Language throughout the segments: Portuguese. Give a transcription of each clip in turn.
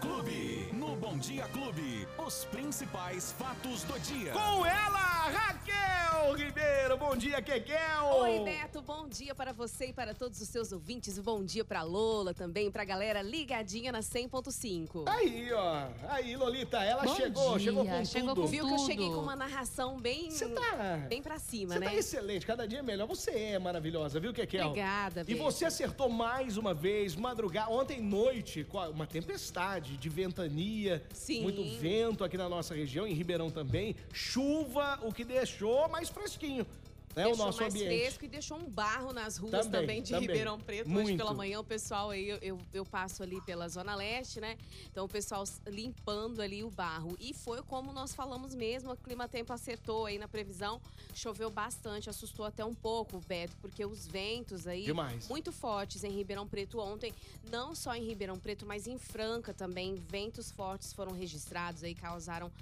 Clube. No Bom Dia Clube, os principais fatos do dia. Com ela, Raquel Ribeiro. Bom dia, Kekel. Oi, Beto. Bom dia para você e para todos os seus ouvintes. Bom dia para Lola também, pra galera ligadinha na 100.5. Aí, ó. Aí, Lolita, ela Bom chegou, dia, chegou com chegou tudo. com Viu que eu tudo. cheguei com uma narração bem, Você tá... bem pra cima, Você né? tá excelente, cada dia melhor. Você é maravilhosa, viu, Kekel? Obrigada, E você acertou mais uma vez, madrugada, ontem noite, com a- uma tempestade de ventania, Sim. muito vento aqui na nossa região, em Ribeirão também, chuva, o que deixou mais fresquinho, né, deixou o nosso mais ambiente. fresco e deixou um barro nas ruas Também, também, de também. Ribeirão Preto. Muito. Hoje pela manhã o pessoal aí, eu, eu, eu passo ali pela Zona Leste, né? Então o pessoal limpando ali o barro. E foi como nós falamos mesmo, o Clima Tempo acertou aí na previsão. Choveu bastante, assustou até um pouco, Beto, porque os ventos aí Demais. muito fortes em Ribeirão Preto ontem, não só em Ribeirão Preto, mas em Franca também, ventos fortes foram registrados aí, causaram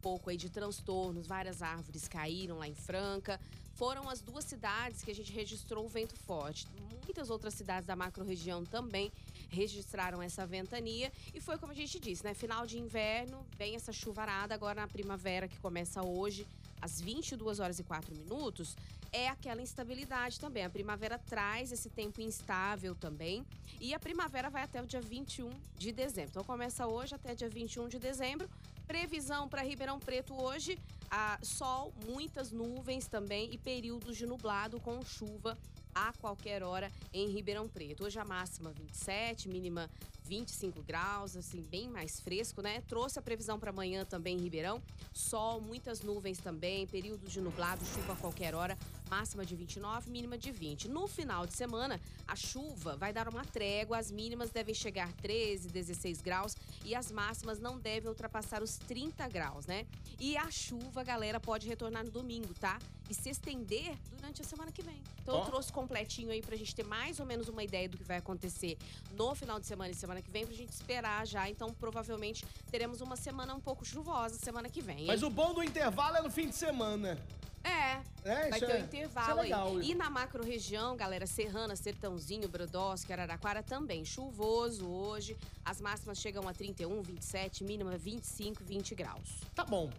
pouco aí de transtornos, várias árvores caíram lá em Franca. Foram as duas cidades que a gente registrou o vento forte. Muitas outras cidades da macro-região também registraram essa ventania. E foi como a gente disse, né? Final de inverno, vem essa chuvarada. Agora na primavera, que começa hoje, às 22 horas e 4 minutos, é aquela instabilidade também. A primavera traz esse tempo instável também. E a primavera vai até o dia 21 de dezembro. Então começa hoje até dia 21 de dezembro. Previsão para Ribeirão Preto hoje: a sol, muitas nuvens também e períodos de nublado com chuva a qualquer hora em Ribeirão Preto. Hoje a máxima 27, mínima 25 graus, assim, bem mais fresco, né? Trouxe a previsão para amanhã também em Ribeirão. Sol, muitas nuvens também, períodos de nublado, chuva a qualquer hora, máxima de 29, mínima de 20. No final de semana, a chuva vai dar uma trégua, as mínimas devem chegar 13, 16 graus e as máximas não devem ultrapassar os 30 graus, né? E a chuva, galera, pode retornar no domingo, tá? E se estender durante a semana que vem. Então Ó. eu trouxe completinho aí pra gente ter mais ou menos uma ideia do que vai acontecer no final de semana e semana que vem, pra gente esperar já. Então provavelmente teremos uma semana um pouco chuvosa semana que vem. hein? Mas o bom do intervalo é no fim de semana. É. É, vai isso ter é- um intervalo isso é aí. E na macro região, galera, Serrana, Sertãozinho, Brodowski, Araraquara também. Chuvoso hoje. As máximas chegam a 31, 27, mínima 25, 20 graus. Tá bom.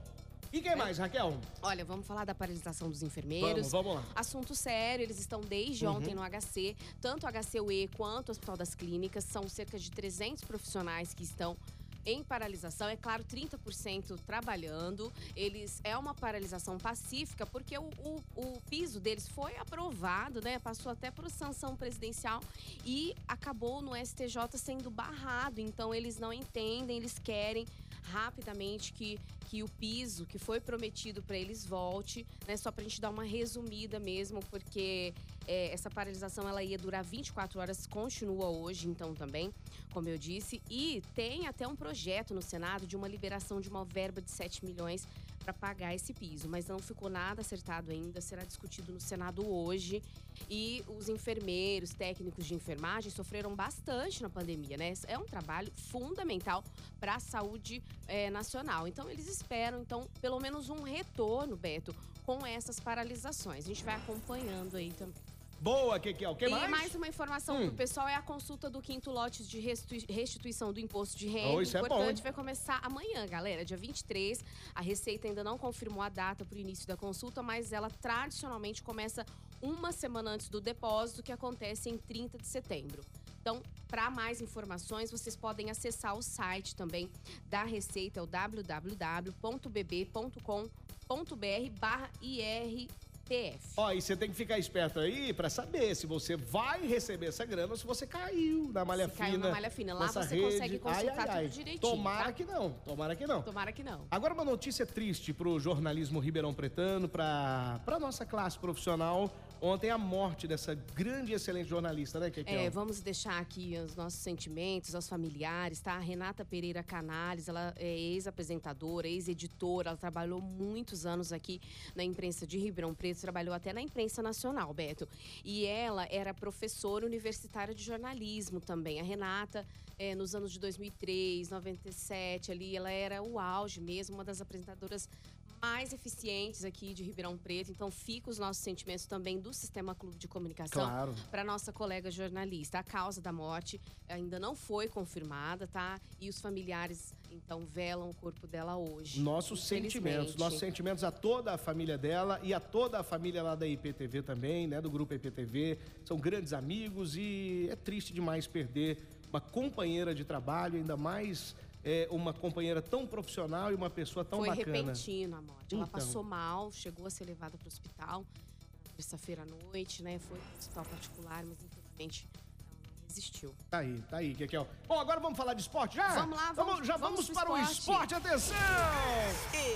E quem mais, Raquel? Olha, vamos falar da paralisação dos enfermeiros. Vamos, vamos lá. Assunto sério, eles estão desde ontem no HC, tanto o HCUE quanto o Hospital das Clínicas. São cerca de 300 profissionais que estão em paralisação, é claro, 30% trabalhando. Eles é uma paralisação pacífica, porque o, o, o piso deles foi aprovado, né? Passou até por sanção presidencial e acabou no STJ sendo barrado. Então eles não entendem, eles querem rapidamente que, que o piso que foi prometido para eles volte, né? Só pra gente dar uma resumida mesmo, porque é, essa paralisação ela ia durar 24 horas, continua hoje, então também, como eu disse, e tem até um projeto no Senado de uma liberação de uma verba de 7 milhões para pagar esse piso, mas não ficou nada acertado ainda, será discutido no Senado hoje. E os enfermeiros, técnicos de enfermagem sofreram bastante na pandemia, né? É um trabalho fundamental para a saúde eh, nacional. Então eles esperam, então, pelo menos um retorno, Beto, com essas paralisações. A gente vai acompanhando aí também. Boa, Kekel. Quem e mais? mais uma informação Hum. pro pessoal é a consulta do quinto lote de restitui- restituição do imposto de renda. Oh, isso é Importante, bom. vai começar amanhã, galera, dia 23. A Receita ainda não confirmou a data para o início da consulta, mas ela tradicionalmente começa uma semana antes do depósito, que acontece em 30 de setembro. Então, para mais informações, vocês podem acessar o site também da Receita, é o www.bb.com.br barra Ó, e você tem que ficar esperto aí pra saber se você vai receber essa grana ou se você caiu na malha Se fina. caiu na malha fina. Lá você rede. consegue consultar tudo direitinho, Tomara tá? que não, tomara que não. Tomara que não. Agora uma notícia triste pro jornalismo ribeirão pretano, pra, pra nossa classe profissional. Ontem a morte dessa grande e excelente jornalista, né, Kekel? É, vamos deixar aqui os nossos sentimentos aos familiares, tá? A Renata Pereira Canales, ela é ex-apresentadora, ex-editora, ela trabalhou muitos anos aqui na imprensa de Ribeirão Preto, trabalhou até na imprensa nacional, Beto. E ela era professora universitária de jornalismo também. A Renata, é, nos anos de 2003, 97, ali, ela era o auge mesmo, uma das apresentadoras mais eficientes aqui de Ribeirão Preto. Então, fica os nossos sentimentos também do Sistema Clube de Comunicação Claro. para nossa colega jornalista. A causa da morte ainda não foi confirmada, tá? E os familiares, então, velam o corpo dela hoje. Nossos sentimentos, nossos sentimentos a toda a família dela e a toda a família lá da IPTV também, né, do grupo IPTV. São grandes amigos e é triste demais perder uma companheira de trabalho, ainda mais é, uma companheira tão profissional e uma pessoa tão Foi bacana. repentino a morte. Ela Então. passou mal, chegou a ser levada para o hospital terça-feira à noite, né? Foi para hospital particular, mas infelizmente resistiu. Tá aí, tá aí, Kekel. Bom, agora vamos falar de esporte já? Vamos lá, vamos- já vamos vamos, para o esporte. esporte, atenção!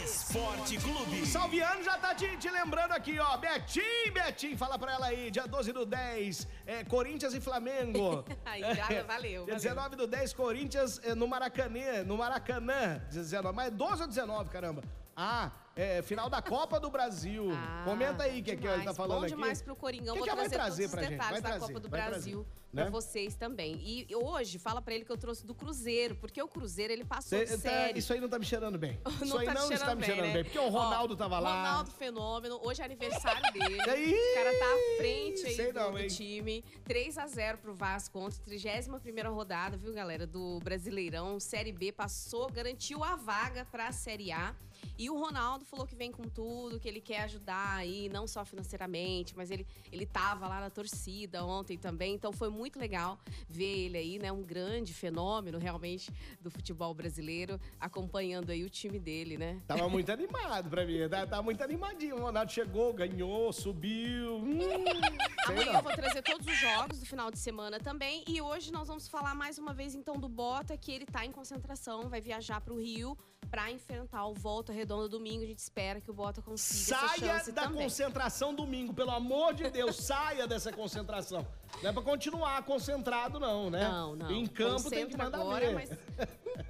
Esporte Clube. Salviano já tá te, te lembrando aqui, ó. Betim, Betim, fala pra ela aí, dia 12 do 10, é, Corinthians e Flamengo. Aí, já valeu, Dia valeu. 19 do 10, Corinthians é, no Maracanã, no Maracanã. 19, mas é 12 ou 19, caramba? Ah, é final da Copa do Brasil. Ah, Comenta aí, bom que que ele tá falando bom aqui. demais pro Coringão. Que Vou que vai trazer todos os gente? detalhes da trazer, Copa do Brasil né? vocês também. E hoje, fala pra ele que eu trouxe do Cruzeiro, porque o Cruzeiro, ele passou Cê- de tá- série. isso aí não tá me cheirando bem. Não isso aí tá não está cheirando me bem, cheirando né? bem. Porque o Ó, Ronaldo tava lá. Ronaldo Fenômeno. Hoje é aniversário dele. Aí, o cara tá à frente aí do, não, do time. 3 a 0 pro Vasco ontem. 31ª rodada, viu, galera? Do Brasileirão. Série B passou, garantiu a vaga pra Série A. E o Ronaldo falou que vem com tudo, que ele quer ajudar aí, não só financeiramente, mas ele, ele tava lá na torcida ontem também. Então foi muito legal ver ele aí, né? Um grande fenômeno realmente do futebol brasileiro, acompanhando aí o time dele, né? Tava muito animado pra mim. Tava, tava muito animadinho. O Ronaldo chegou, ganhou, subiu. Hum, Amanhã não. eu vou trazer todos os jogos do final de semana também. E hoje nós vamos falar mais uma vez então do Bota, que ele tá em concentração, vai viajar pro Rio pra enfrentar o Volta Redonda domingo. A gente espera que o Bota consiga essa Saia chance da também. concentração domingo, pelo amor de Deus, saia dessa concentração. Não é pra continuar concentrado, não, né? Não, não. Em campo tem que Concentra mandar agora, ver. mas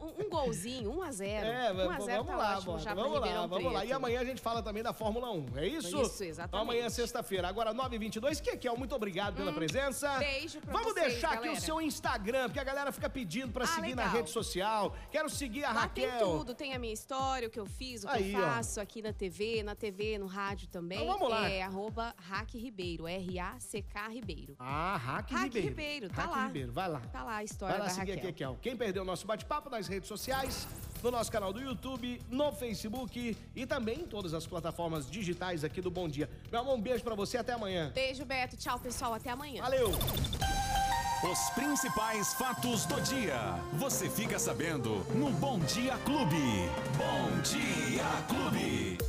um, um golzinho, 1 a 0 É, 1 a vamos 0 tá lá, ótimo bota, vamos lá, Ribeirão vamos lá. E Preto. amanhã a gente fala também da Fórmula 1, é isso? Isso, exatamente. Amanhã, sexta-feira. Agora, 9h22. Kekel, muito obrigado pela presença. Hum, beijo pra Vamos vocês, deixar aqui o galera. seu Instagram, porque a galera fica pedindo pra Ah, seguir na legal. rede social. Quero seguir a Lá Raquel. tem tudo, tem a minha história, o que eu fiz, o que Aí, eu ó. faço aqui na TV, na TV, no rádio também. Então vamos lá. É arroba Raque Ribeiro, R-A-C-K Ribeiro. Ah, Raque Ribeiro. Ribeiro, tá Raque lá. Ribeiro, vai lá. Tá lá a história Vai lá da seguir Raquel. aqui, Kekel. Quem perdeu o nosso bate-papo nas redes sociais, no nosso canal do YouTube, no Facebook e também em todas as plataformas digitais aqui do Bom Dia. Meu amor, um beijo pra você até amanhã. Beijo, Beto. Tchau, pessoal. Até amanhã. Valeu! Os principais fatos do dia. Você fica sabendo no Bom Dia Clube. Bom Dia Clube.